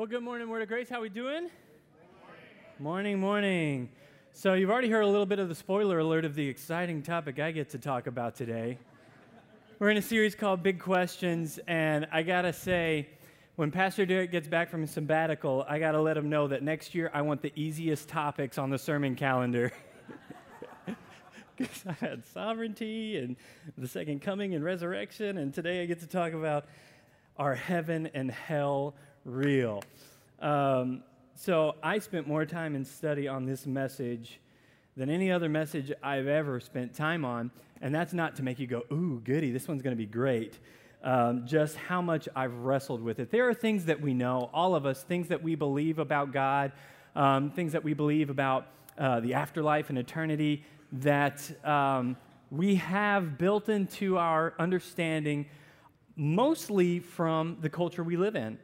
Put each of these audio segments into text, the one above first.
Well, good morning, Word of Grace. How we doing? Morning. morning, morning. So you've already heard a little bit of the spoiler alert of the exciting topic I get to talk about today. We're in a series called Big Questions, and I gotta say, when Pastor Derek gets back from his sabbatical, I gotta let him know that next year I want the easiest topics on the sermon calendar. Because I had sovereignty and the second coming and resurrection, and today I get to talk about our heaven and hell real. Um, so I spent more time in study on this message than any other message I've ever spent time on. And that's not to make you go, ooh, goody, this one's going to be great. Um, just how much I've wrestled with it. There are things that we know, all of us, things that we believe about God, um, things that we believe about uh, the afterlife and eternity that um, we have built into our understanding mostly from the culture we live in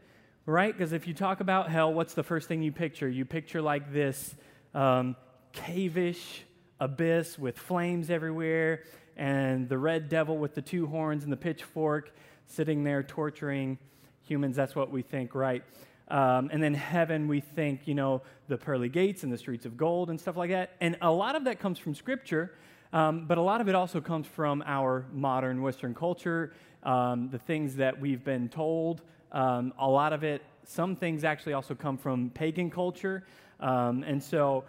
right? Because if you talk about hell, what's the first thing you picture? You picture like this um, cavish abyss with flames everywhere and the red devil with the two horns and the pitchfork sitting there torturing humans. That's what we think, right? Um, and then heaven, we think, you know, the pearly gates and the streets of gold and stuff like that. And a lot of that comes from Scripture, um, but a lot of it also comes from our modern Western culture, um, the things that we've been told um, a lot of it, some things actually also come from pagan culture. Um, and so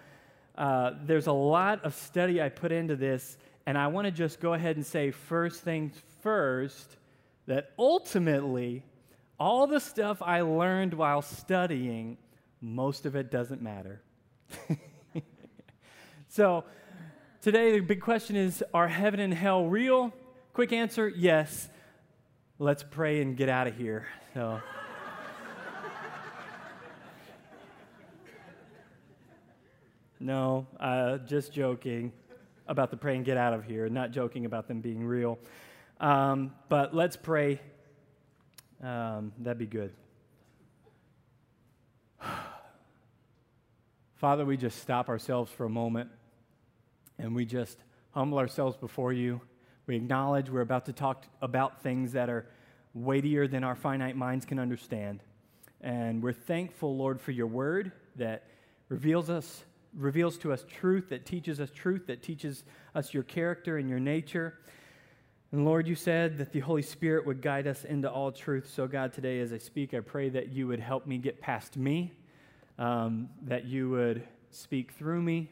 uh, there's a lot of study I put into this. And I want to just go ahead and say, first things first, that ultimately, all the stuff I learned while studying, most of it doesn't matter. so, today the big question is Are heaven and hell real? Quick answer yes. Let's pray and get out of here. So. no, uh, just joking about the pray and get out of here, not joking about them being real. Um, but let's pray. Um, that'd be good. Father, we just stop ourselves for a moment and we just humble ourselves before you. We acknowledge we're about to talk about things that are weightier than our finite minds can understand. And we're thankful, Lord, for your word that reveals us reveals to us truth that teaches us truth that teaches us your character and your nature. And Lord, you said that the Holy Spirit would guide us into all truth. So, God, today as I speak, I pray that you would help me get past me, um, that you would speak through me.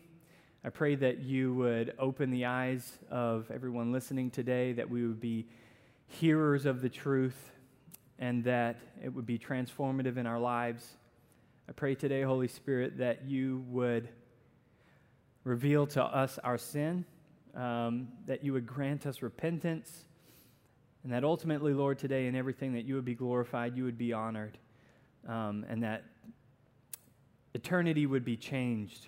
I pray that you would open the eyes of everyone listening today, that we would be hearers of the truth and that it would be transformative in our lives. I pray today, Holy Spirit, that you would reveal to us our sin, um, that you would grant us repentance, and that ultimately, Lord, today in everything that you would be glorified, you would be honored, um, and that eternity would be changed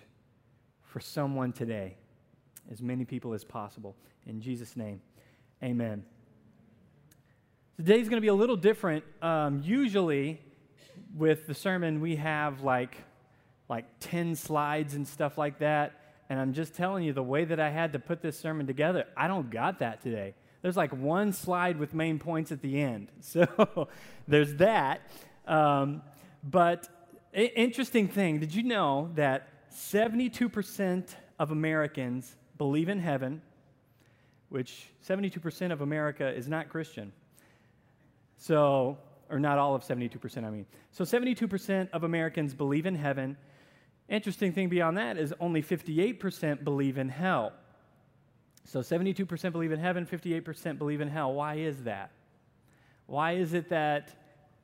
for someone today, as many people as possible. In Jesus' name, amen. Today's going to be a little different. Um, usually, with the sermon, we have like like 10 slides and stuff like that. And I'm just telling you, the way that I had to put this sermon together, I don't got that today. There's like one slide with main points at the end. So there's that. Um, but interesting thing did you know that 72% of Americans believe in heaven, which 72% of America is not Christian? So, or not all of 72%, I mean. So 72% of Americans believe in heaven. Interesting thing beyond that is only 58% believe in hell. So 72% believe in heaven, 58% believe in hell. Why is that? Why is it that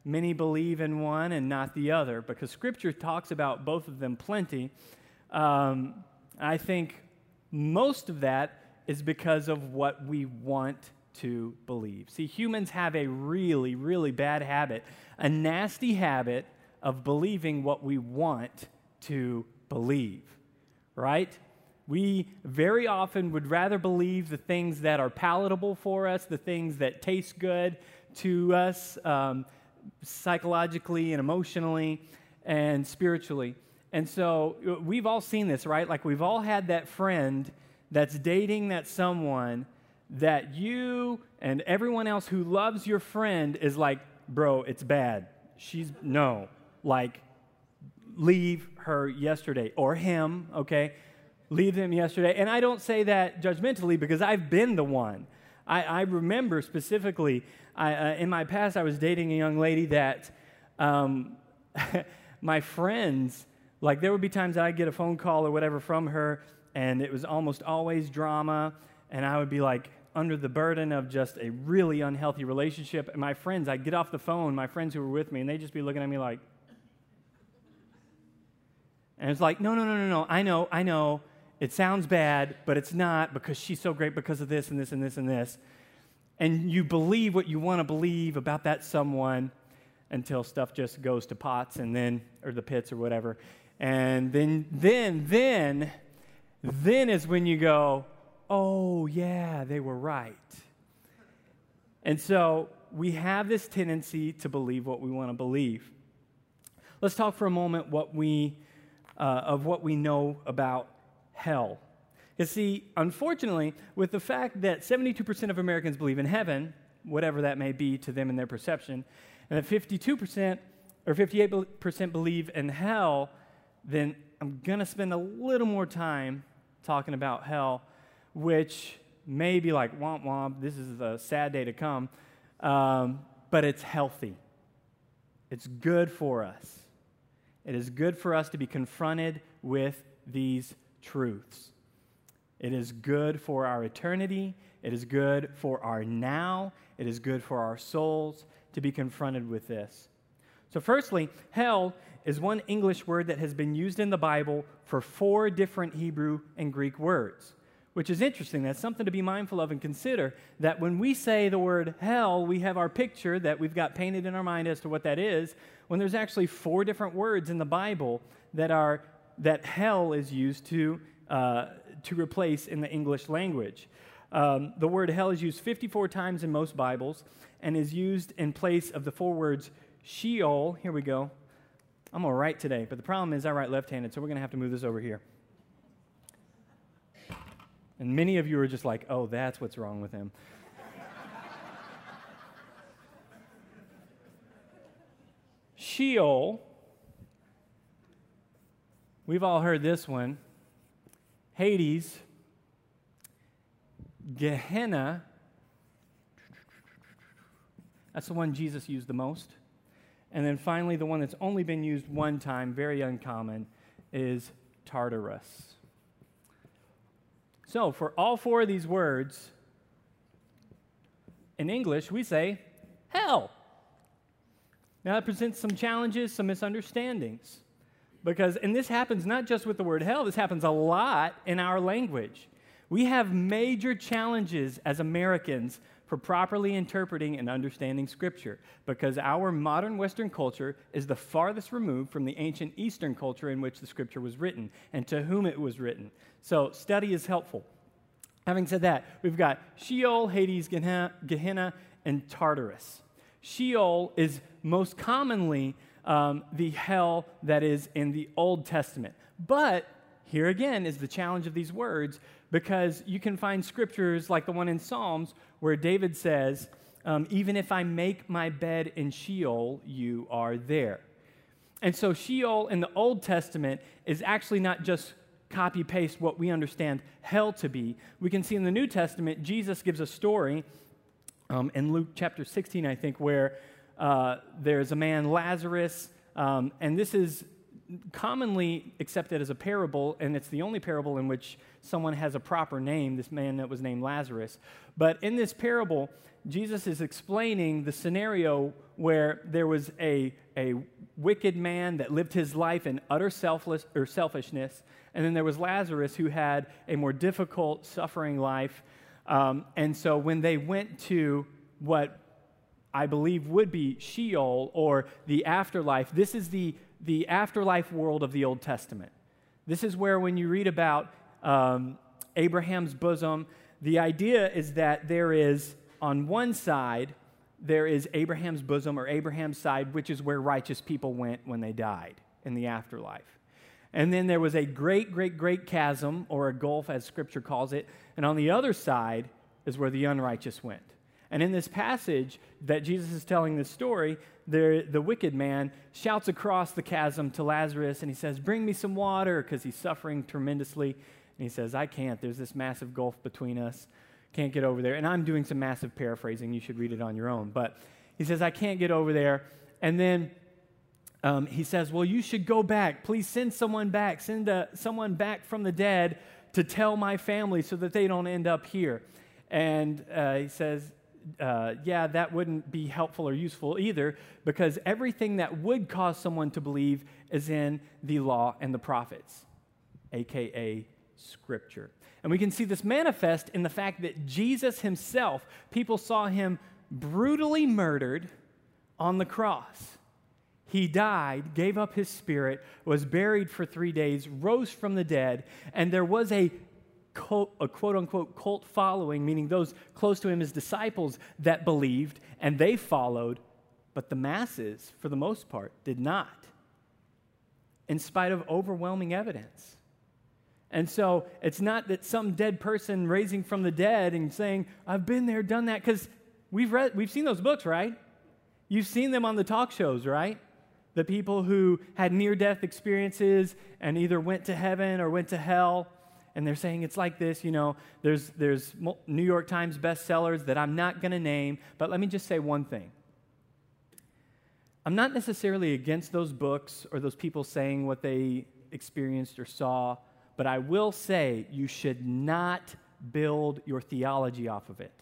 many believe in one and not the other? Because Scripture talks about both of them plenty. Um, I think most of that is because of what we want to believe. See, humans have a really, really bad habit, a nasty habit of believing what we want to believe, right? We very often would rather believe the things that are palatable for us, the things that taste good to us um, psychologically and emotionally and spiritually. And so we've all seen this, right? Like we've all had that friend that's dating that someone that you and everyone else who loves your friend is like, bro, it's bad. She's, no. Like, leave her yesterday or him, okay? Leave them yesterday. And I don't say that judgmentally because I've been the one. I, I remember specifically I, uh, in my past, I was dating a young lady that um, my friends, like, there would be times that I'd get a phone call or whatever from her, and it was almost always drama, and I would be like, under the burden of just a really unhealthy relationship. And my friends, I'd get off the phone, my friends who were with me, and they'd just be looking at me like, and it's like, no, no, no, no, no. I know, I know. It sounds bad, but it's not because she's so great because of this and this and this and this. And you believe what you want to believe about that someone until stuff just goes to pots and then, or the pits or whatever. And then, then, then, then is when you go, oh, yeah, they were right. And so we have this tendency to believe what we want to believe. Let's talk for a moment what we, uh, of what we know about hell. You see, unfortunately, with the fact that 72% of Americans believe in heaven, whatever that may be to them in their perception, and that 52% or 58% believe in hell, then I'm going to spend a little more time talking about hell which may be like, womp womp, this is a sad day to come, um, but it's healthy. It's good for us. It is good for us to be confronted with these truths. It is good for our eternity. It is good for our now. It is good for our souls to be confronted with this. So, firstly, hell is one English word that has been used in the Bible for four different Hebrew and Greek words which is interesting. That's something to be mindful of and consider that when we say the word hell, we have our picture that we've got painted in our mind as to what that is, when there's actually four different words in the Bible that are that hell is used to, uh, to replace in the English language. Um, the word hell is used 54 times in most Bibles and is used in place of the four words Sheol. Here we go. I'm write today, but the problem is I write left handed, so we're going to have to move this over here. And many of you are just like, oh, that's what's wrong with him. Sheol, we've all heard this one. Hades, Gehenna, that's the one Jesus used the most. And then finally, the one that's only been used one time, very uncommon, is Tartarus. So, for all four of these words, in English, we say hell. Now, that presents some challenges, some misunderstandings. Because, and this happens not just with the word hell, this happens a lot in our language. We have major challenges as Americans for properly interpreting and understanding Scripture because our modern Western culture is the farthest removed from the ancient Eastern culture in which the Scripture was written and to whom it was written. So, study is helpful. Having said that, we've got Sheol, Hades, Gehenna, and Tartarus. Sheol is most commonly um, the hell that is in the Old Testament. But here again is the challenge of these words because you can find scriptures like the one in Psalms where David says, um, Even if I make my bed in Sheol, you are there. And so Sheol in the Old Testament is actually not just copy paste what we understand hell to be. We can see in the New Testament, Jesus gives a story um, in Luke chapter 16, I think, where uh, there's a man, Lazarus, um, and this is commonly accepted as a parable, and it's the only parable in which someone has a proper name, this man that was named Lazarus. But in this parable, Jesus is explaining the scenario where there was a, a wicked man that lived his life in utter selfless, or selfishness, and then there was Lazarus who had a more difficult, suffering life. Um, and so when they went to what I believe would be Sheol or the afterlife, this is the, the afterlife world of the Old Testament. This is where, when you read about um, Abraham's bosom, the idea is that there is, on one side, there is Abraham's bosom or Abraham's side, which is where righteous people went when they died in the afterlife. And then there was a great, great, great chasm, or a gulf, as scripture calls it. And on the other side is where the unrighteous went. And in this passage that Jesus is telling this story, the, the wicked man shouts across the chasm to Lazarus and he says, Bring me some water because he's suffering tremendously. And he says, I can't. There's this massive gulf between us. Can't get over there. And I'm doing some massive paraphrasing. You should read it on your own. But he says, I can't get over there. And then um, he says, Well, you should go back. Please send someone back. Send a, someone back from the dead to tell my family so that they don't end up here. And uh, he says, uh, yeah, that wouldn't be helpful or useful either because everything that would cause someone to believe is in the law and the prophets, aka scripture. And we can see this manifest in the fact that Jesus himself, people saw him brutally murdered on the cross. He died, gave up his spirit, was buried for three days, rose from the dead, and there was a cult, a quote unquote cult following, meaning those close to him as disciples that believed and they followed, but the masses, for the most part, did not, in spite of overwhelming evidence. And so it's not that some dead person raising from the dead and saying, I've been there, done that, because we've read, we've seen those books, right? You've seen them on the talk shows, right? The people who had near death experiences and either went to heaven or went to hell and they're saying it's like this you know there's there's new york times bestsellers that i'm not going to name but let me just say one thing i'm not necessarily against those books or those people saying what they experienced or saw but i will say you should not build your theology off of it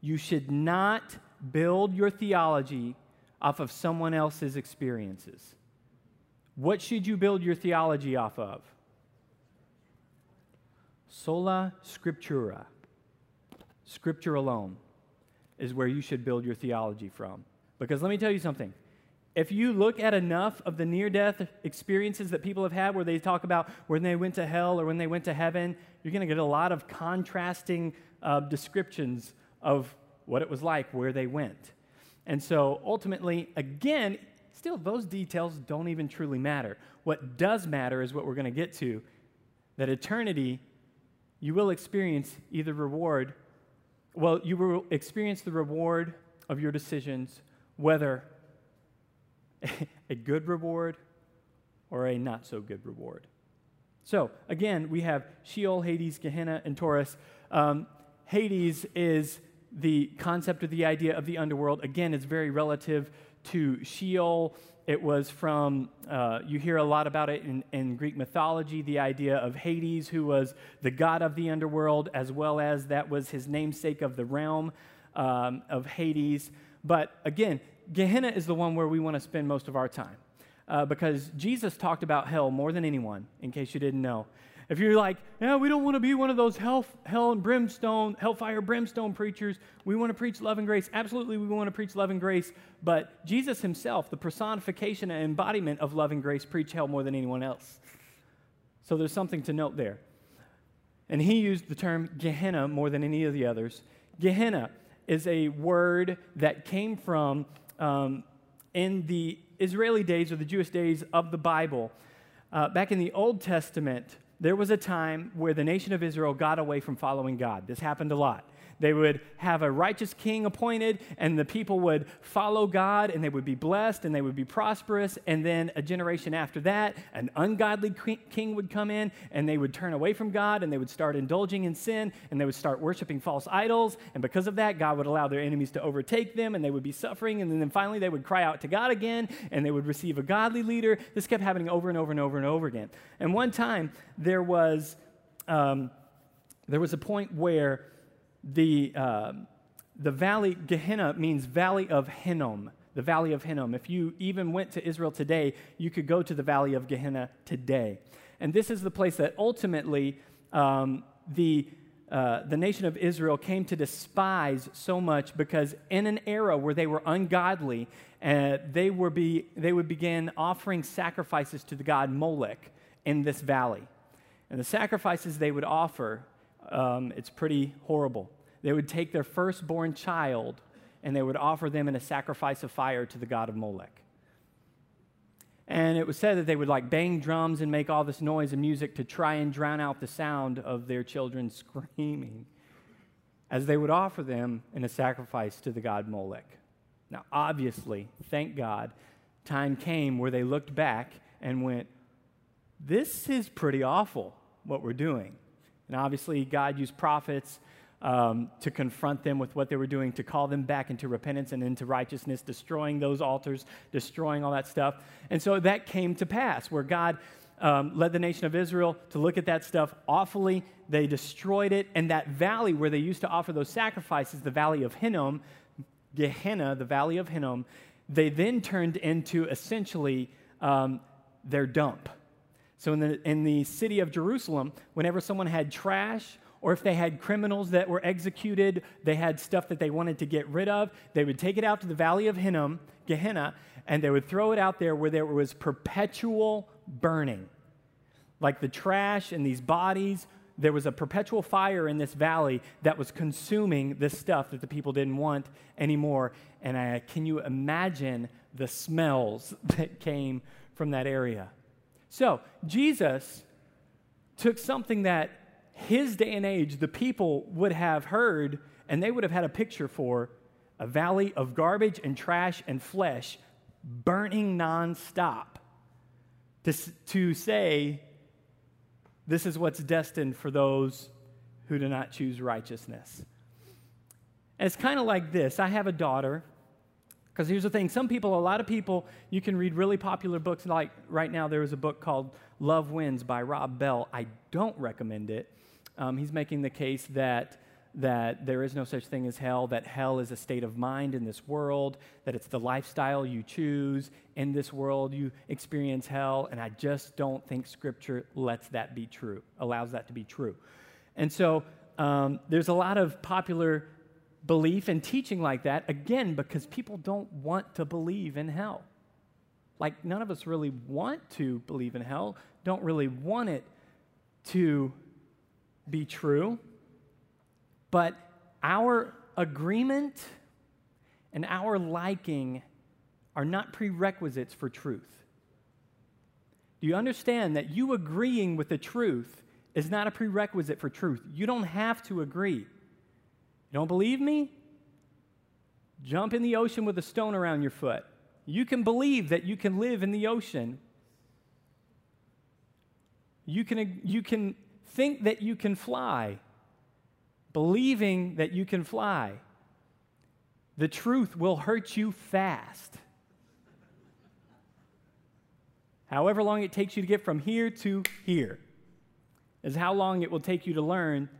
you should not build your theology off of someone else's experiences what should you build your theology off of Sola Scriptura, Scripture alone, is where you should build your theology from. Because let me tell you something. If you look at enough of the near death experiences that people have had where they talk about when they went to hell or when they went to heaven, you're going to get a lot of contrasting uh, descriptions of what it was like where they went. And so ultimately, again, still, those details don't even truly matter. What does matter is what we're going to get to that eternity you will experience either reward, well, you will experience the reward of your decisions, whether a good reward or a not so good reward. So, again, we have Sheol, Hades, Gehenna, and Tartarus. Um, Hades is the concept or the idea of the underworld. Again, it's very relative to Sheol. It was from, uh, you hear a lot about it in, in, Greek mythology, the idea of Hades, who was the god of the underworld, as well as that was his namesake of the realm um, of Hades. But again, Gehenna is the one where we want to spend most of our time. Uh, because Jesus talked about hell more than anyone, in case you didn't know. If you're like, yeah, we don't want to be one of those hell, hell and brimstone, hellfire brimstone preachers, we want to preach love and grace. Absolutely, we want to preach love and grace. But Jesus himself, the personification and embodiment of love and grace, preach hell more than anyone else. So there's something to note there. And he used the term Gehenna more than any of the others. Gehenna is a word that came from um, in the Israeli days or the Jewish days of the Bible. Uh, back in the Old Testament, there was a time where the nation of Israel got away from following God. This happened a lot. They would have a righteous king appointed, and the people would follow God, and they would be blessed, and they would be prosperous. And then a generation after that, an ungodly king would come in, and they would turn away from God, and they would start indulging in sin, and they would start worshiping false idols. And because of that, God would allow their enemies to overtake them, and they would be suffering. And then finally, they would cry out to God again, and they would receive a godly leader. This kept happening over and over and over and over again. And one time, there was. Um, there was a point where the, uh, the valley, Gehenna means valley of Hinnom, the valley of Hinnom. If you even went to Israel today, you could go to the valley of Gehenna today. And this is the place that ultimately um, the, uh, the nation of Israel came to despise so much because in an era where they were ungodly, uh, they, were be, they would begin offering sacrifices to the god Molech in this valley. And the sacrifices they would offer um, it's pretty horrible. They would take their firstborn child and they would offer them in a sacrifice of fire to the god of Molech. And it was said that they would like bang drums and make all this noise and music to try and drown out the sound of their children screaming as they would offer them in a sacrifice to the god Molech. Now, obviously, thank God, time came where they looked back and went, This is pretty awful what we're doing. And obviously, God used prophets um, to confront them with what they were doing, to call them back into repentance and into righteousness, destroying those altars, destroying all that stuff. And so that came to pass where God um, led the nation of Israel to look at that stuff awfully. They destroyed it. And that valley where they used to offer those sacrifices, the valley of Hinnom, Gehenna, the valley of Hinnom, they then turned into essentially um, their dump. So in the, in the city of Jerusalem, whenever someone had trash or if they had criminals that were executed, they had stuff that they wanted to get rid of, they would take it out to the valley of Hinnom, Gehenna, and they would throw it out there where there was perpetual burning. Like the trash and these bodies, there was a perpetual fire in this valley that was consuming this stuff that the people didn't want anymore. And I, can you imagine the smells that came from that area? So, Jesus took something that his day and age, the people would have heard and they would have had a picture for a valley of garbage and trash and flesh burning nonstop to, to say, this is what's destined for those who do not choose righteousness. And it's kind of like this I have a daughter. Because here's the thing some people, a lot of people, you can read really popular books. Like right now, there is a book called Love Wins by Rob Bell. I don't recommend it um, he's making the case that, that there is no such thing as hell, that hell is a state of mind in this world, that it's the lifestyle you choose. In this world, you experience hell. And I just don't think Scripture lets that be true, allows that to be true. And so um, there's a lot of popular belief and teaching like that, again, because people don't want to believe in hell. Like, none of us really want to believe in hell, don't really want it to be true, but our agreement and our liking are not prerequisites for truth. Do you understand that you agreeing with the truth is not a prerequisite for truth? You don't have to agree. You don't believe me? Jump in the ocean with a stone around your foot. You can believe that you can live in the ocean. You can, you can think that you can fly, believing that you can fly. The truth will hurt you fast. However long it takes you to get from here to here is how long it will take you to learn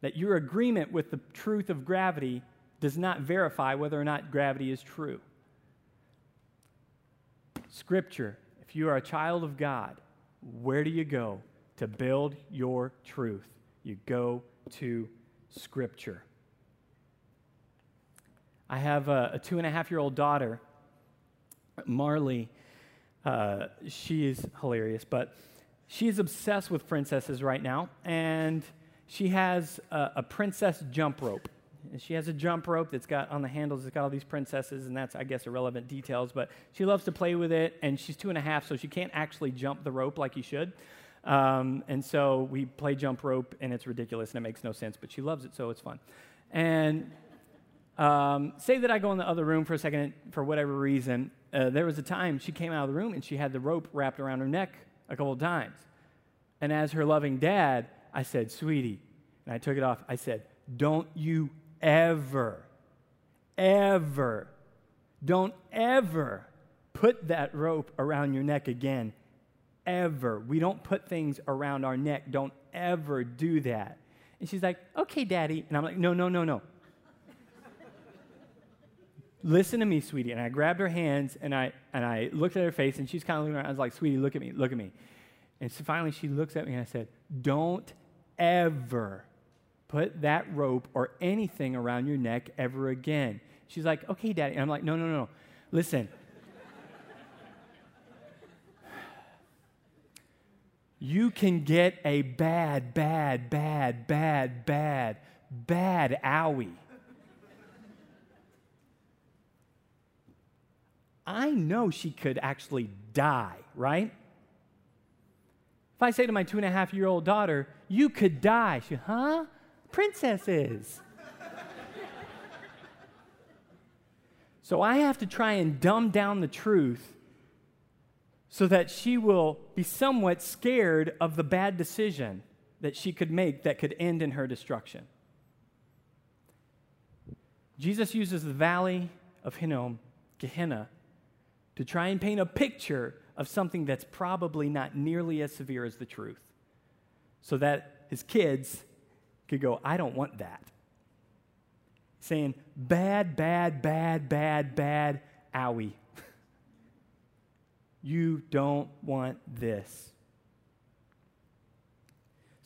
that your agreement with the truth of gravity does not verify whether or not gravity is true. Scripture, if you are a child of God, where do you go? to build your truth, you go to Scripture. I have a, a two and a half year old daughter, Marley. Uh, she is hilarious, but she is obsessed with princesses right now, and she has a, a princess jump rope. And she has a jump rope that's got on the handles, it's got all these princesses, and that's, I guess, irrelevant details, but she loves to play with it, and she's two and a half, so she can't actually jump the rope like you should. Um, and so we play jump rope, and it's ridiculous and it makes no sense, but she loves it, so it's fun. And um, say that I go in the other room for a second for whatever reason. Uh, there was a time she came out of the room and she had the rope wrapped around her neck a couple of times. And as her loving dad, I said, Sweetie, and I took it off. I said, Don't you ever, ever, don't ever put that rope around your neck again ever. We don't put things around our neck. Don't ever do that. And she's like, okay, daddy. And I'm like, no, no, no, no. Listen to me, sweetie. And I grabbed her hands and I, and I looked at her face and she's kind of looking around. I was like, sweetie, look at me, look at me. And so finally she looks at me and I said, don't ever put that rope or anything around your neck ever again. She's like, okay, daddy. And I'm like, no, no, no. Listen, you can get a bad, bad, bad, bad, bad, bad owie. I know she could actually die, right? If I say to my two and a half year old daughter, you could die, she, huh? Princesses. So I have to try and dumb down the truth so that she will be somewhat scared of the bad decision that she could make that could end in her destruction. Jesus uses the valley of Hinnom, Gehenna, to try and paint a picture of something that's probably not nearly as severe as the truth, so that his kids could go, I don't want that. Saying, bad, bad, bad, bad, bad, owie. you don't want this.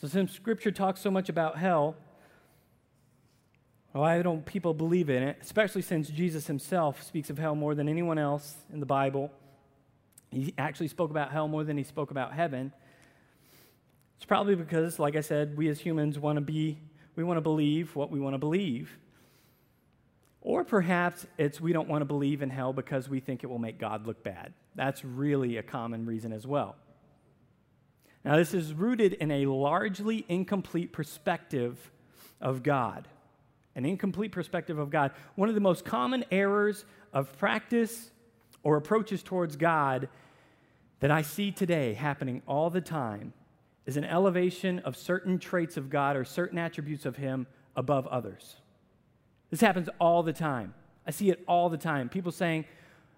So, since scripture talks so much about hell, why don't people believe in it? Especially since Jesus himself speaks of hell more than anyone else in the Bible. He actually spoke about hell more than he spoke about heaven. It's probably because, like I said, we as humans want to be, we want to believe what we want to believe. Or perhaps it's we don't want to believe in hell because we think it will make God look bad. That's really a common reason as well. Now, this is rooted in a largely incomplete perspective of God an incomplete perspective of God. One of the most common errors of practice or approaches towards God that I see today happening all the time is an elevation of certain traits of God or certain attributes of Him above others. This happens all the time. I see it all the time. People saying,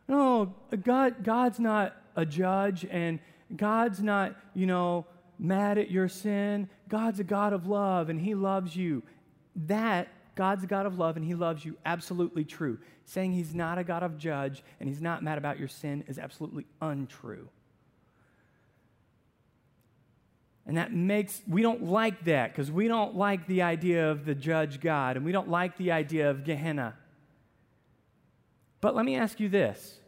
no, God, God's not a judge and God's not, you know, mad at your sin. God's a God of love and He loves you. That God's a God of love and He loves you, absolutely true. Saying He's not a God of judge and He's not mad about your sin is absolutely untrue. And that makes, we don't like that because we don't like the idea of the judge God and we don't like the idea of Gehenna. But let me ask you this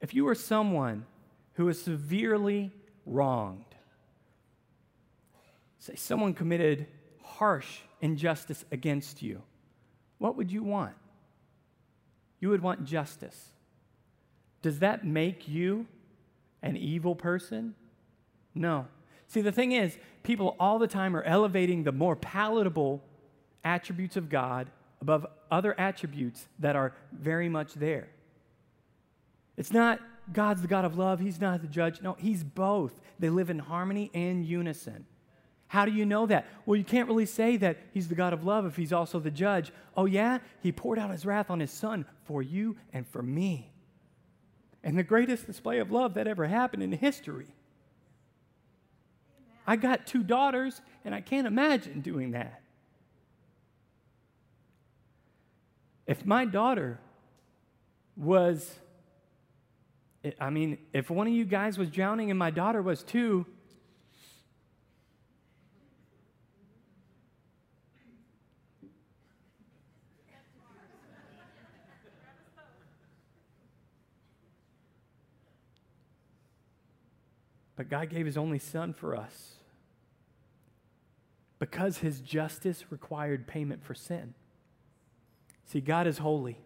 if you were someone who was severely wronged, say someone committed harsh injustice against you, what would you want? You would want justice. Does that make you an evil person? No. See, the thing is, people all the time are elevating the more palatable attributes of God above other attributes that are very much there. It's not God's the God of love, He's not the judge. No, He's both. They live in harmony and unison. How do you know that? Well, you can't really say that he's the God of love if he's also the judge. Oh, yeah? He poured out his wrath on his son for you and for me. And the greatest display of love that ever happened in history. I got two daughters, and I can't imagine doing that. If my daughter was, I mean, if one of you guys was drowning and my daughter was too, But God gave his only son for us because his justice required payment for sin. See, God is holy.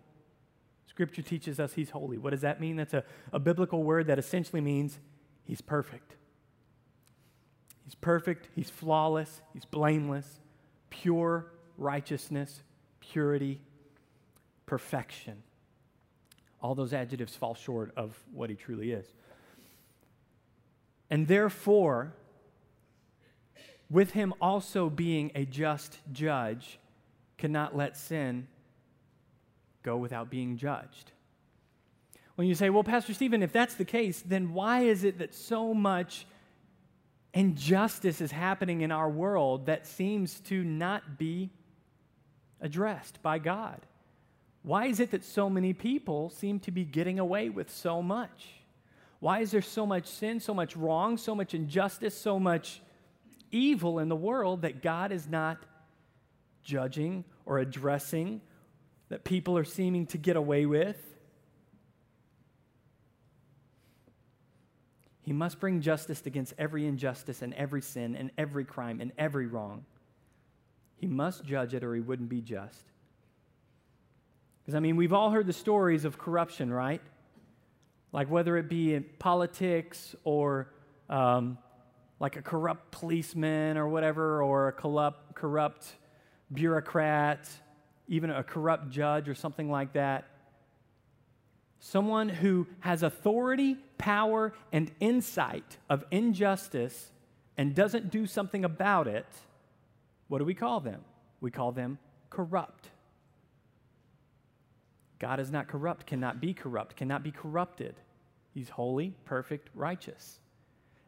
Scripture teaches us he's holy. What does that mean? That's a, a biblical word that essentially means he's perfect. He's perfect, he's flawless, he's blameless, pure righteousness, purity, perfection. All those adjectives fall short of what he truly is. And therefore, with him also being a just judge, cannot let sin go without being judged. When you say, well, Pastor Stephen, if that's the case, then why is it that so much injustice is happening in our world that seems to not be addressed by God? Why is it that so many people seem to be getting away with so much? Why is there so much sin, so much wrong, so much injustice, so much evil in the world that God is not judging or addressing, that people are seeming to get away with? He must bring justice against every injustice and every sin and every crime and every wrong. He must judge it or he wouldn't be just. Because, I mean, we've all heard the stories of corruption, right? like whether it be in politics or um, like a corrupt policeman or whatever, or a corrupt, corrupt bureaucrat, even a corrupt judge or something like that. someone who has authority, power, and insight of injustice and doesn't do something about it, what do we call them? We call them corrupt. God is not corrupt, cannot be corrupt, cannot be corrupted. He's holy, perfect, righteous.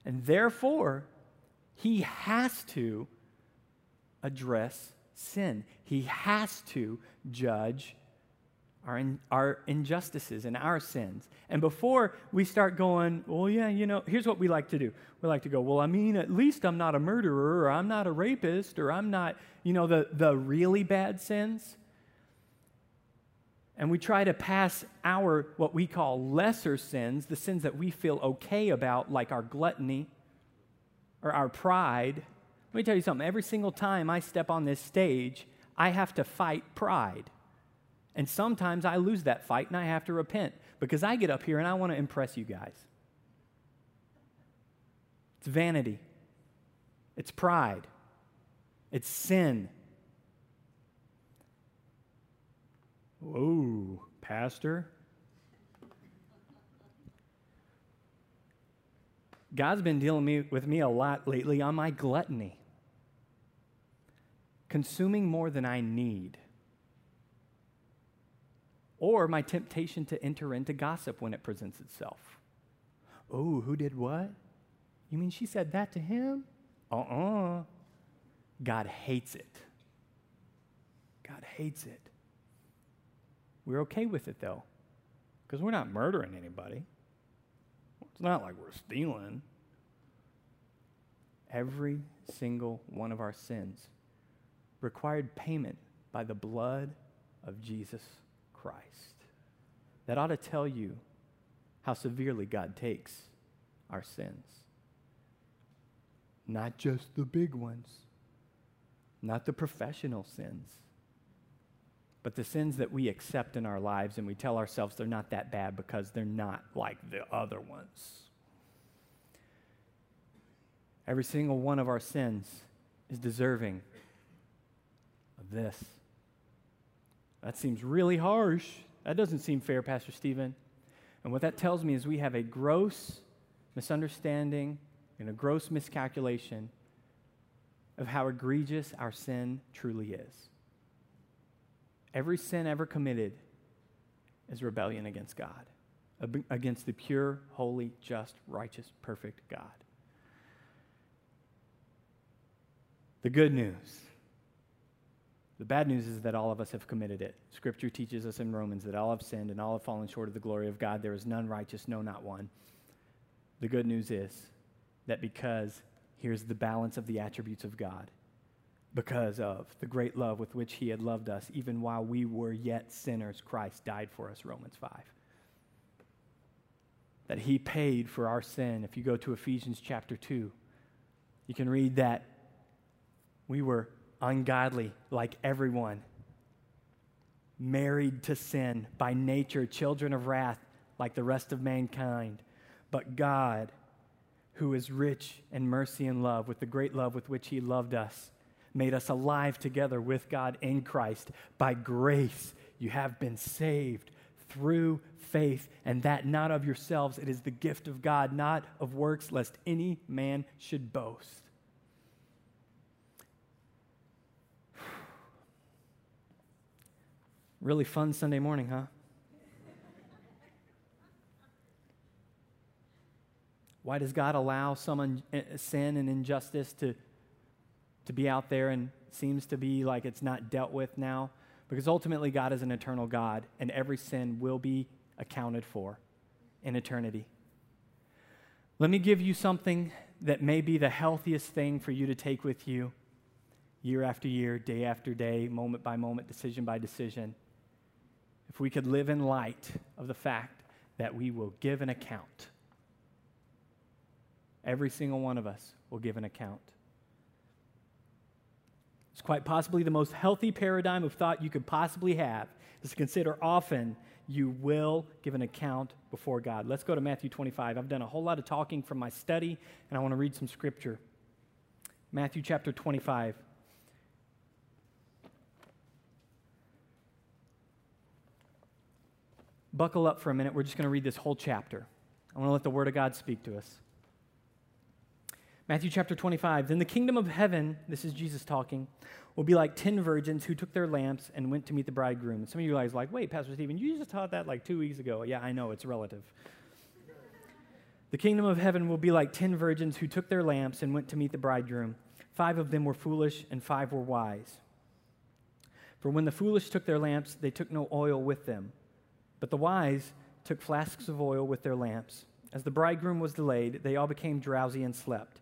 And therefore, he has to address sin. He has to judge our, in, our injustices and our sins. And before we start going, well, yeah, you know, here's what we like to do. We like to go, well, I mean, at least I'm not a murderer, or I'm not a rapist, or I'm not, you know, the, the really bad sins. And we try to pass our, what we call lesser sins, the sins that we feel okay about, like our gluttony or our pride. Let me tell you something. Every single time I step on this stage, I have to fight pride. And sometimes I lose that fight and I have to repent because I get up here and I want to impress you guys. It's vanity, it's pride, it's sin. Whoa, Pastor. God's been dealing me, with me a lot lately on my gluttony, consuming more than I need or my temptation to enter into gossip when it presents itself. Oh, who did what? You mean she said that to him? Uh uh-uh. uh God hates it. God hates it. We're okay with it though, because we're not murdering anybody. It's not like we're stealing. Every single one of our sins required payment by the blood of Jesus Christ. That ought to tell you how severely God takes our sins. Not just the big ones, not the professional sins, but the sins that we accept in our lives and we tell ourselves they're not that bad because they're not like the other ones. Every single one of our sins is deserving of this. That seems really harsh. That doesn't seem fair, Pastor Stephen. And what that tells me is we have a gross misunderstanding and a gross miscalculation of how egregious our sin truly is. Every sin ever committed is rebellion against God, against the pure, holy, just, righteous, perfect God. The good news the bad news is that all of us have committed it. Scripture teaches us in Romans that all have sinned and all have fallen short of the glory of God. There is none righteous, no, not one. The good news is that because here's the balance of the attributes of God, because of the great love with which He had loved us, even while we were yet sinners, Christ died for us, Romans 5. That He paid for our sin. If you go to Ephesians chapter 2, you can read that we were ungodly like everyone, married to sin, by nature, children of wrath like the rest of mankind. But God, who is rich in mercy and love, with the great love with which He loved us, made us alive together with God in Christ. By grace, you have been saved through faith, and that not of yourselves. It is the gift of God, not of works, lest any man should boast. Really fun Sunday morning, huh? Why does God allow some eh, sin and injustice to, to be out there and seems to be like it's not dealt with now? Because ultimately, God is an eternal God, and every sin will be accounted for in eternity. Let me give you something that may be the healthiest thing for you to take with you year after year, day after day, moment by moment, decision by decision if we could live in light of the fact that we will give an account. Every single one of us will give an account. It's quite possibly the most healthy paradigm of thought you could possibly have is to consider often you will give an account before God. Let's go to Matthew 25. I've done a whole lot of talking from my study, and I want to read some scripture. Matthew chapter 25. buckle up for a minute. We're just going to read this whole chapter. I want to let the Word of God speak to us. Matthew chapter 25. Then the kingdom of heaven, this is Jesus talking, will be like 10 virgins who took their lamps and went to meet the bridegroom. And some of you guys are like, wait, Pastor Stephen, you just taught that like two weeks ago. Yeah, I know, it's relative. the kingdom of heaven will be like 10 virgins who took their lamps and went to meet the bridegroom. Five of them were foolish, and five were wise. For when the foolish took their lamps, they took no oil with them. But the wise took flasks of oil with their lamps. As the bridegroom was delayed, they all became drowsy and slept.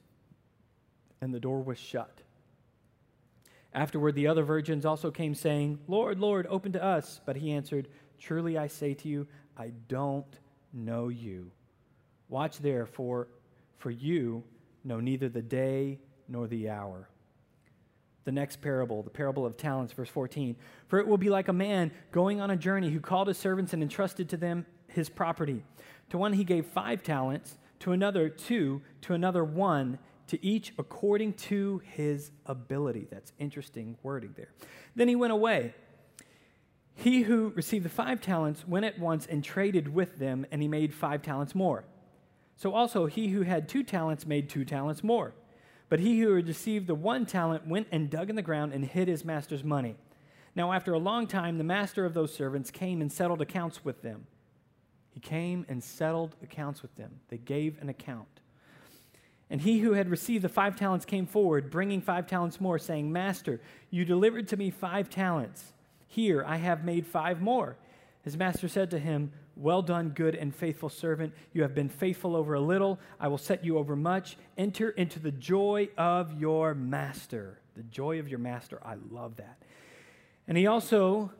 and the door was shut. Afterward, the other virgins also came, saying, Lord, Lord, open to us. But he answered, Truly I say to you, I don't know you. Watch therefore, for you know neither the day nor the hour. The next parable, the parable of talents, verse 14. For it will be like a man going on a journey who called his servants and entrusted to them his property. To one he gave five talents, to another two, to another one to each according to his ability. That's interesting wording there. Then he went away. He who received the five talents went at once and traded with them, and he made five talents more. So also he who had two talents made two talents more. But he who had received the one talent went and dug in the ground and hid his master's money. Now, after a long time, the master of those servants came and settled accounts with them. He came and settled accounts with them. They gave an account. And he who had received the five talents came forward, bringing five talents more, saying, Master, you delivered to me five talents. Here, I have made five more. His master said to him, Well done, good and faithful servant. You have been faithful over a little. I will set you over much. Enter into the joy of your master. The joy of your master. I love that. And he also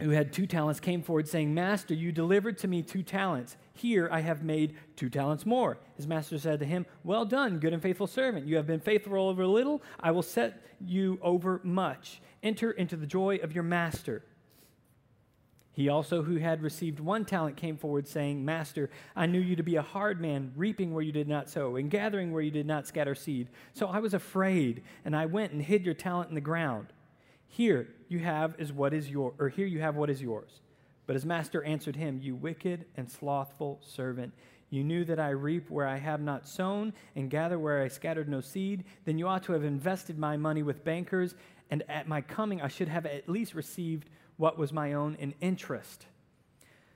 who had two talents came forward, saying, Master, you delivered to me two talents. Here I have made two talents more. His master said to him, Well done, good and faithful servant. You have been faithful over little. I will set you over much. Enter into the joy of your master. He also, who had received one talent, came forward, saying, Master, I knew you to be a hard man, reaping where you did not sow, and gathering where you did not scatter seed. So I was afraid, and I went and hid your talent in the ground. Here you have is what is your or here you have what is yours. But his master answered him, You wicked and slothful servant. You knew that I reap where I have not sown and gather where I scattered no seed. Then you ought to have invested my money with bankers, and at my coming I should have at least received what was my own in interest.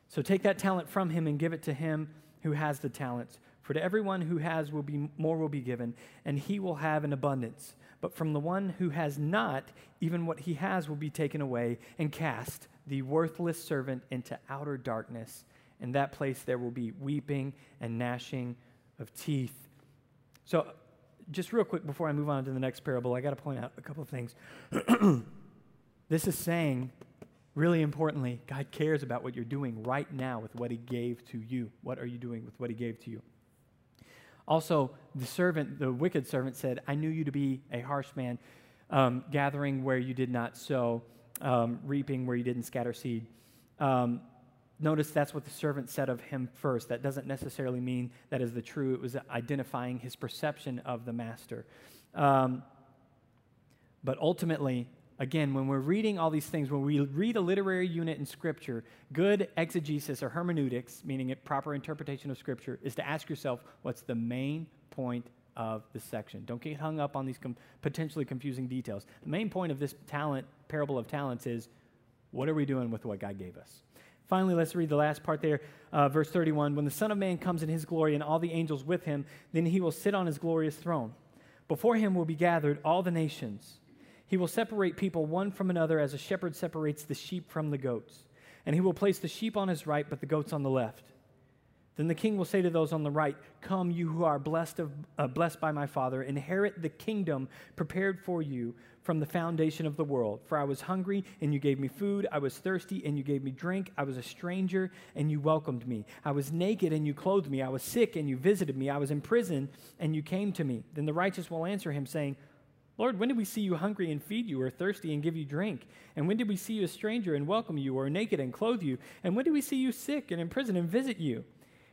So take that talent from him and give it to him who has the talents. For to everyone who has will be more will be given, and he will have an abundance. But from the one who has not, even what he has will be taken away and cast the worthless servant into outer darkness. In that place there will be weeping and gnashing of teeth. So, just real quick before I move on to the next parable, I got to point out a couple of things. this is saying, really importantly, God cares about what you're doing right now with what He gave to you. What are you doing with what He gave to you? Also, the servant, the wicked servant said, I knew you to be a harsh man, um, gathering where you did not sow, um, reaping where you didn't scatter seed. Um, notice that's what the servant said of him first. That doesn't necessarily mean that is the true. It was identifying his perception of the master. Um, but ultimately, Again, when we're reading all these things, when we read a literary unit in Scripture, good exegesis or hermeneutics, meaning a proper interpretation of Scripture, is to ask yourself what's the main point of the section. Don't get hung up on these com- potentially confusing details. The main point of this talent parable of talents is what are we doing with what God gave us? Finally, let's read the last part there, uh, verse 31. When the Son of Man comes in his glory and all the angels with him, then he will sit on his glorious throne. Before him will be gathered all the nations he will separate people one from another as a shepherd separates the sheep from the goats. And he will place the sheep on his right, but the goats on the left. Then the king will say to those on the right, Come, you who are blessed, of, uh, blessed by my Father, inherit the kingdom prepared for you from the foundation of the world. For I was hungry, and you gave me food. I was thirsty, and you gave me drink. I was a stranger, and you welcomed me. I was naked, and you clothed me. I was sick, and you visited me. I was in prison, and you came to me. Then the righteous will answer him, saying, Lord, when did we see you hungry and feed you, or thirsty and give you drink? And when did we see you a stranger and welcome you, or naked and clothe you? And when did we see you sick and in prison and visit you?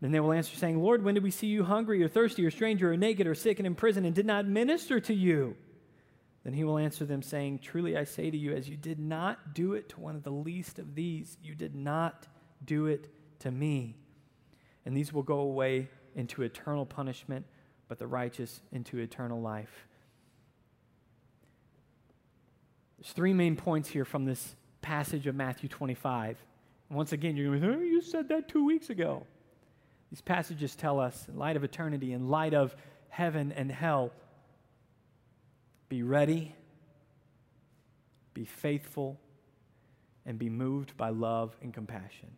Then they will answer, saying, Lord, when did we see you hungry or thirsty or stranger or naked or sick and in prison and did not minister to you? Then he will answer them, saying, Truly I say to you, as you did not do it to one of the least of these, you did not do it to me. And these will go away into eternal punishment, but the righteous into eternal life. There's three main points here from this passage of Matthew 25. And once again, you're going, to oh, you said that two weeks ago. These passages tell us, in light of eternity, in light of heaven and hell, be ready, be faithful, and be moved by love and compassion.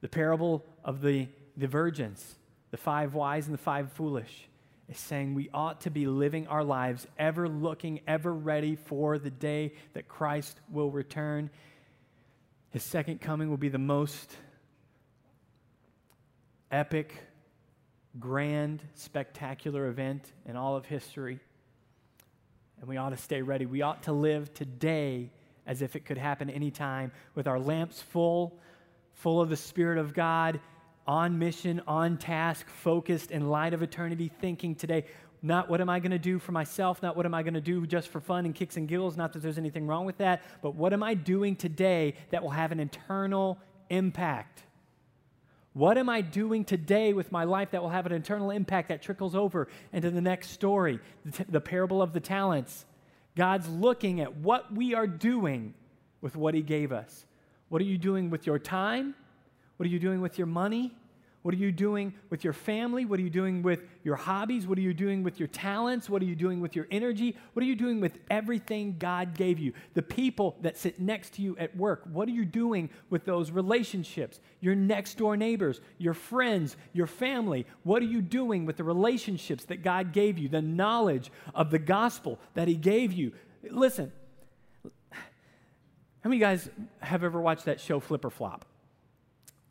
The parable of the, the virgins, the five wise and the five foolish, is saying we ought to be living our lives ever looking, ever ready for the day that Christ will return. His second coming will be the most epic, grand, spectacular event in all of history. And we ought to stay ready. We ought to live today as if it could happen anytime with our lamps full, full of the Spirit of God, on mission, on task, focused in light of eternity, thinking today, not what am I going to do for myself, not what am I going to do just for fun and kicks and giggles, not that there's anything wrong with that, but what am I doing today that will have an eternal impact? What am I doing today with my life that will have an eternal impact that trickles over into the next story, the, t- the parable of the talents? God's looking at what we are doing with what He gave us. What are you doing with your time? What are you doing with your money? What are you doing with your family? What are you doing with your hobbies? What are you doing with your talents? What are you doing with your energy? What are you doing with everything God gave you? The people that sit next to you at work, what are you doing with those relationships? Your next door neighbors, your friends, your family, what are you doing with the relationships that God gave you? The knowledge of the gospel that He gave you. Listen, how many of you guys have ever watched that show Flip or Flop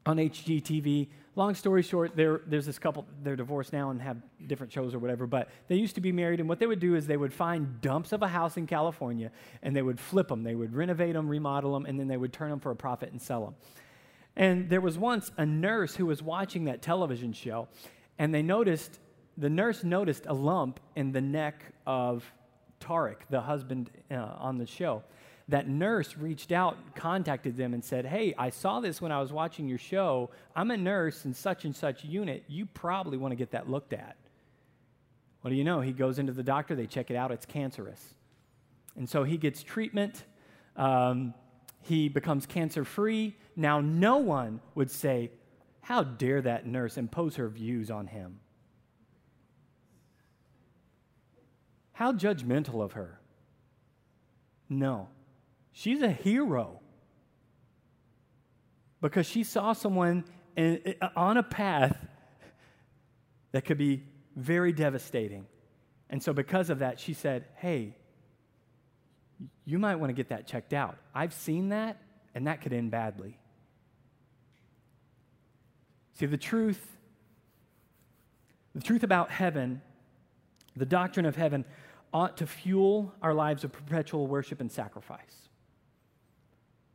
on HGTV? Long story short, there's this couple, they're divorced now and have different shows or whatever, but they used to be married, and what they would do is they would find dumps of a house in California and they would flip them. They would renovate them, remodel them, and then they would turn them for a profit and sell them. And there was once a nurse who was watching that television show, and they noticed, the nurse noticed a lump in the neck of Tarek, the husband uh, on the show that nurse reached out, contacted them, and said, Hey, I saw this when I was watching your show. I'm a nurse in such and such unit. You probably want to get that looked at. What do you know? He goes into the doctor, they check it out, it's cancerous. And so he gets treatment. Um, he becomes cancer free. Now, no one would say, How dare that nurse impose her views on him? How judgmental of her. No. She's a hero because she saw someone in, on a path that could be very devastating. And so, because of that, she said, Hey, you might want to get that checked out. I've seen that, and that could end badly. See, the truth, the truth about heaven, the doctrine of heaven, ought to fuel our lives of perpetual worship and sacrifice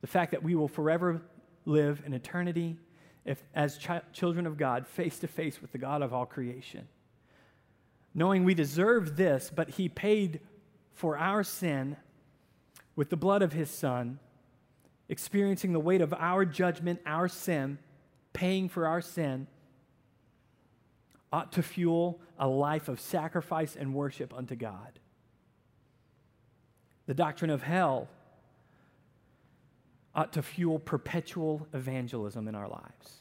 the fact that we will forever live in eternity if, as ch- children of God, face to face with the God of all creation. Knowing we deserve this, but He paid for our sin with the blood of His Son, experiencing the weight of our judgment, our sin, paying for our sin, ought to fuel a life of sacrifice and worship unto God. The doctrine of hell ought to fuel perpetual evangelism in our lives.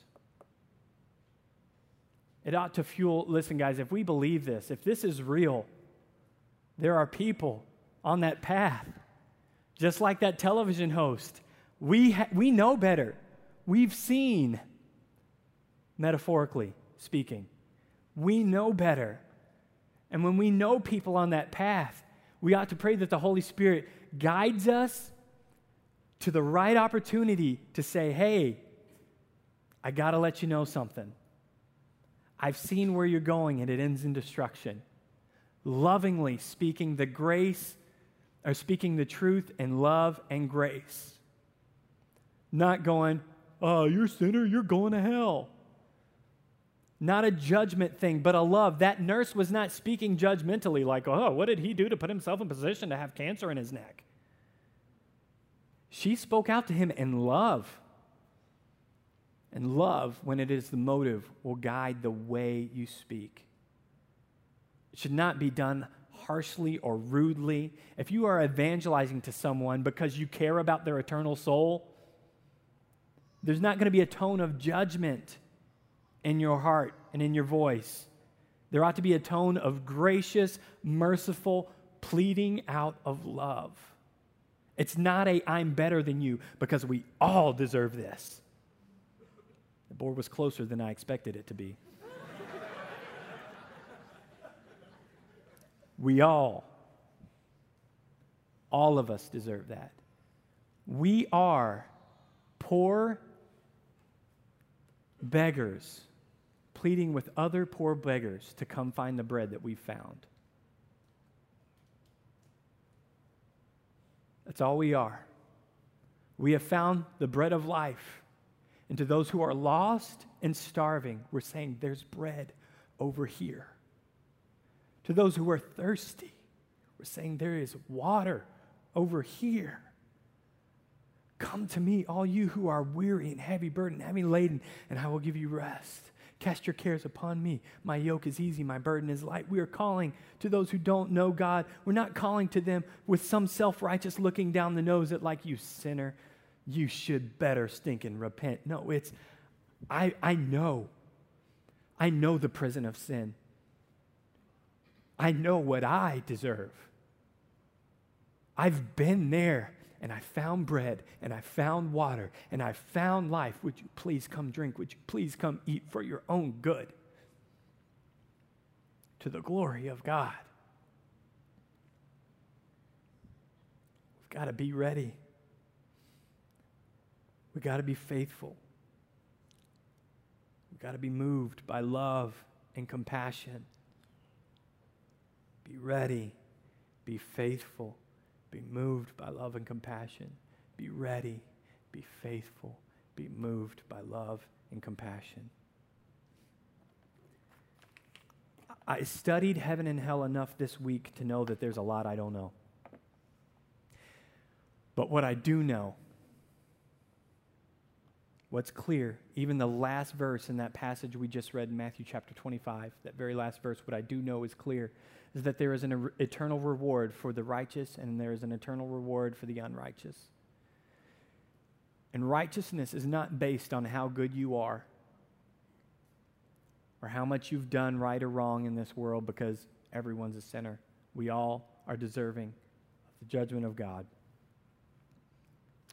It ought to fuel, listen, guys, if we believe this, if this is real, there are people on that path, just like that television host. We, ha- we know better. We've seen, metaphorically speaking, we know better. And when we know people on that path, we ought to pray that the Holy Spirit guides us to the right opportunity to say, hey, I got to let you know something. I've seen where you're going and it ends in destruction. Lovingly speaking the grace, or speaking the truth in love and grace. Not going, oh, you're a sinner, you're going to hell. Not a judgment thing, but a love. That nurse was not speaking judgmentally, like, oh, what did he do to put himself in position to have cancer in his neck? She spoke out to him in love. And love, when it is the motive, will guide the way you speak. It should not be done harshly or rudely. If you are evangelizing to someone because you care about their eternal soul, there's not going to be a tone of judgment in your heart and in your voice. There ought to be a tone of gracious, merciful pleading out of love. It's not a I'm better than you because we all deserve this. The board was closer than I expected it to be. we all, all of us deserve that. We are poor beggars pleading with other poor beggars to come find the bread that we've found. That's all we are. We have found the bread of life. And to those who are lost and starving, we're saying, There's bread over here. To those who are thirsty, we're saying, There is water over here. Come to me, all you who are weary and heavy burdened, heavy laden, and I will give you rest. Cast your cares upon me. My yoke is easy, my burden is light. We are calling to those who don't know God. We're not calling to them with some self righteous looking down the nose at, like, you sinner, you should better stink and repent. No, it's, I, I know. I know the prison of sin. I know what I deserve. I've been there and I found bread and I found water and I found life. Would you please come drink? Would you please come eat for your own good? To the glory of God. We've got to be ready. We've got to be faithful. We've got to be moved by love and compassion. Be ready. Be faithful be moved by love and compassion. Be ready. Be faithful. Be moved by love and compassion. I studied heaven and hell enough this week to know that there's a lot I don't know. But what I do know, what's clear, even the last verse in that passage we just read in Matthew chapter 25, that very last verse, what I do know is clear is that there is an er, eternal reward for the righteous and there is an eternal reward for the unrighteous. And righteousness is not based on how good you are or how much you've done right or wrong in this world because everyone's a sinner. We all are deserving of the judgment of God.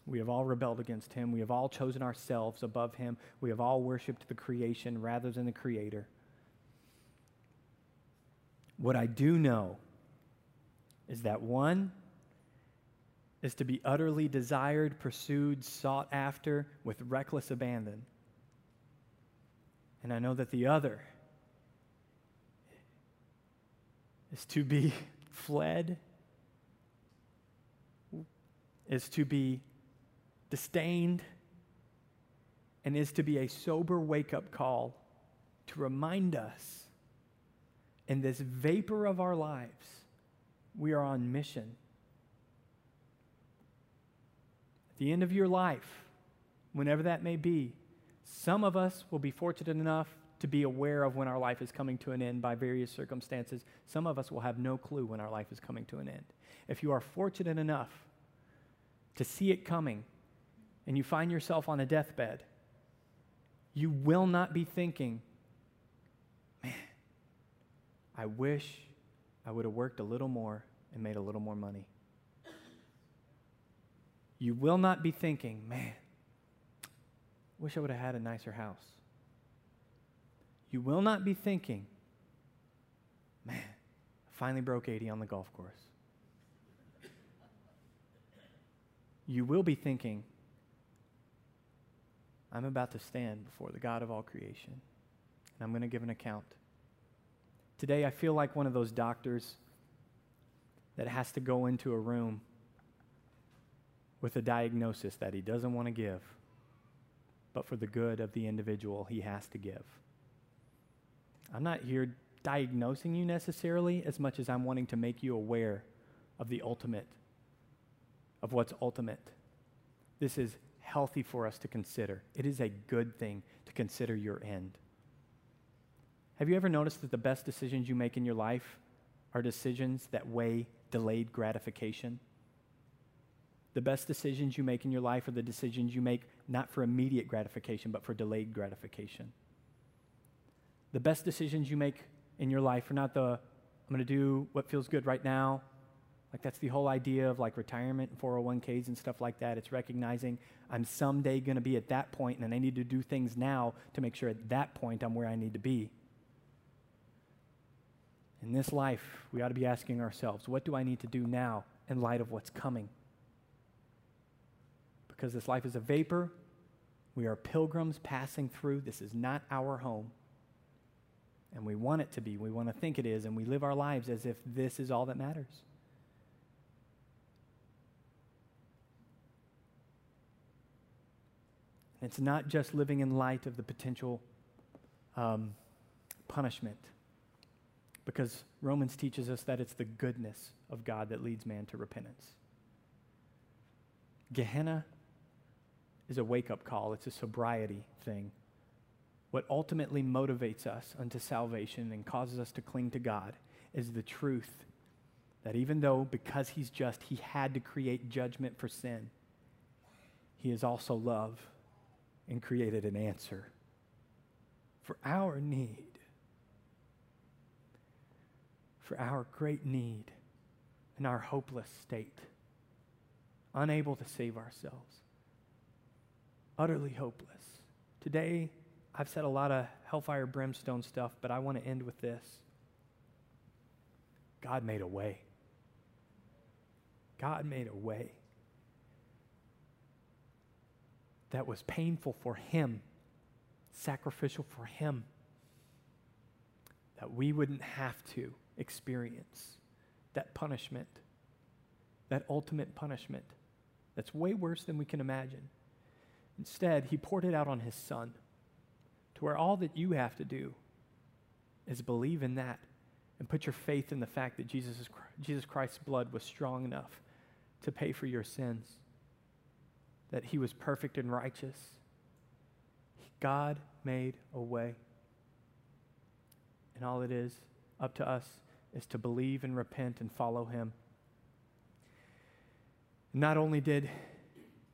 We have all rebelled against him. We have all chosen ourselves above him. We have all worshiped the creation rather than the creator. What I do know is that one is to be utterly desired, pursued, sought after with reckless abandon. And I know that the other is to be fled, is to be disdained, and is to be a sober wake up call to remind us in this vapor of our lives, we are on mission. At the end of your life, whenever that may be, some of us will be fortunate enough to be aware of when our life is coming to an end by various circumstances. Some of us will have no clue when our life is coming to an end. If you are fortunate enough to see it coming and you find yourself on a deathbed, you will not be thinking, I wish I would have worked a little more and made a little more money. You will not be thinking, man, wish I would have had a nicer house. You will not be thinking, man, I finally broke 80 on the golf course. You will be thinking, I'm about to stand before the God of all creation, and I'm going to give an account. Today, I feel like one of those doctors that has to go into a room with a diagnosis that he doesn't want to give, but for the good of the individual, he has to give. I'm not here diagnosing you necessarily as much as I'm wanting to make you aware of the ultimate, of what's ultimate. This is healthy for us to consider. It is a good thing to consider your end. Have you ever noticed that the best decisions you make in your life are decisions that weigh delayed gratification? The best decisions you make in your life are the decisions you make not for immediate gratification, but for delayed gratification. The best decisions you make in your life are not the, I'm going to do what feels good right now. Like, that's the whole idea of like retirement and 401ks and stuff like that. It's recognizing I'm someday going to be at that point and I need to do things now to make sure at that point I'm where I need to be. In this life, we ought to be asking ourselves, what do I need to do now in light of what's coming? Because this life is a vapor. We are pilgrims passing through. This is not our home. And we want it to be. We want to think it is. And we live our lives as if this is all that matters. It's not just living in light of the potential um, punishment because Romans teaches us that it's the goodness of God that leads man to repentance. Gehenna is a wake up call, it's a sobriety thing. What ultimately motivates us unto salvation and causes us to cling to God is the truth that even though, because He's just, He had to create judgment for sin, He is also love and created an answer for our need for our great need and our hopeless state, unable to save ourselves, utterly hopeless. Today, I've said a lot of hellfire brimstone stuff, but I want to end with this God made a way. God made a way that was painful for Him, sacrificial for Him, that we wouldn't have to experience that punishment, that ultimate punishment that's way worse than we can imagine. Instead, he poured it out on his son to where all that you have to do is believe in that and put your faith in the fact that Jesus, Jesus Christ's blood was strong enough to pay for your sins, that he was perfect and righteous. God made a way. And all it is up to us is to believe and repent and follow him. Not only did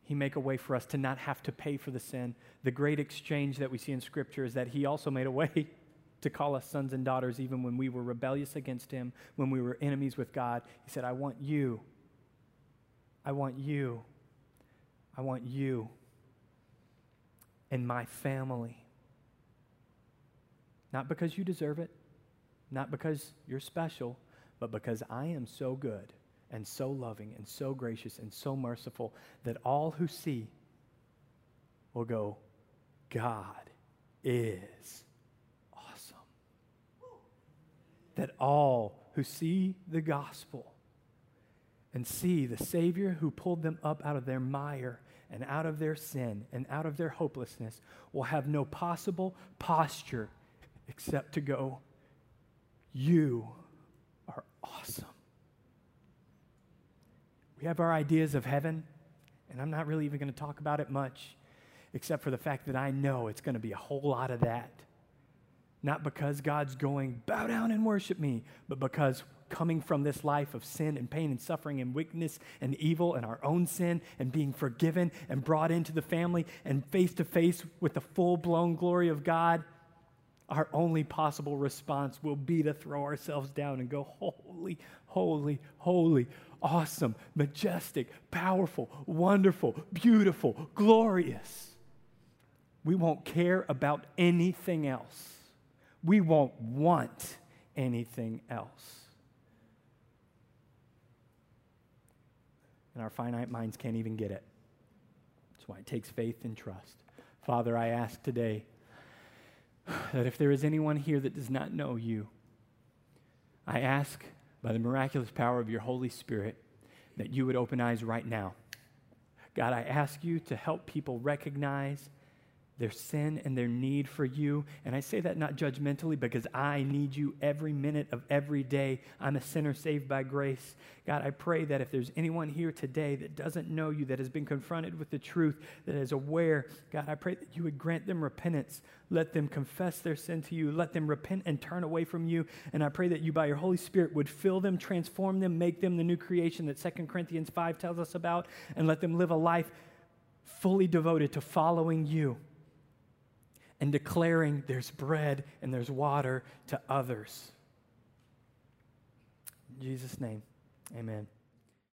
he make a way for us to not have to pay for the sin, the great exchange that we see in Scripture is that he also made a way to call us sons and daughters even when we were rebellious against him, when we were enemies with God. He said, I want you. I want you. I want you and my family. Not because you deserve it, not because you're special, but because I am so good and so loving and so gracious and so merciful that all who see will go, God is awesome. That all who see the gospel and see the Savior who pulled them up out of their mire and out of their sin and out of their hopelessness will have no possible posture except to go, you are awesome. We have our ideas of heaven, and I'm not really even going to talk about it much, except for the fact that I know it's going to be a whole lot of that. Not because God's going, bow down and worship me, but because coming from this life of sin and pain and suffering and weakness and evil and our own sin and being forgiven and brought into the family and face to face with the full blown glory of God, our only possible response will be to throw ourselves down and go, Holy, holy, holy, awesome, majestic, powerful, wonderful, beautiful, glorious. We won't care about anything else. We won't want anything else. And our finite minds can't even get it. That's why it takes faith and trust. Father, I ask today that if there is anyone here that does not know you, I ask by the miraculous power of your Holy Spirit that you would open eyes right now. God, I ask you to help people recognize their sin and their need for you. And I say that not judgmentally because I need you every minute of every day. I'm a sinner saved by grace. God, I pray that if there's anyone here today that doesn't know you, that has been confronted with the truth, that is aware, God, I pray that you would grant them repentance. Let them confess their sin to you. Let them repent and turn away from you. And I pray that you, by your Holy Spirit, would fill them, transform them, make them the new creation that 2 Corinthians 5 tells us about, and let them live a life fully devoted to following you and declaring there's bread and there's water to others. In Jesus' name, amen.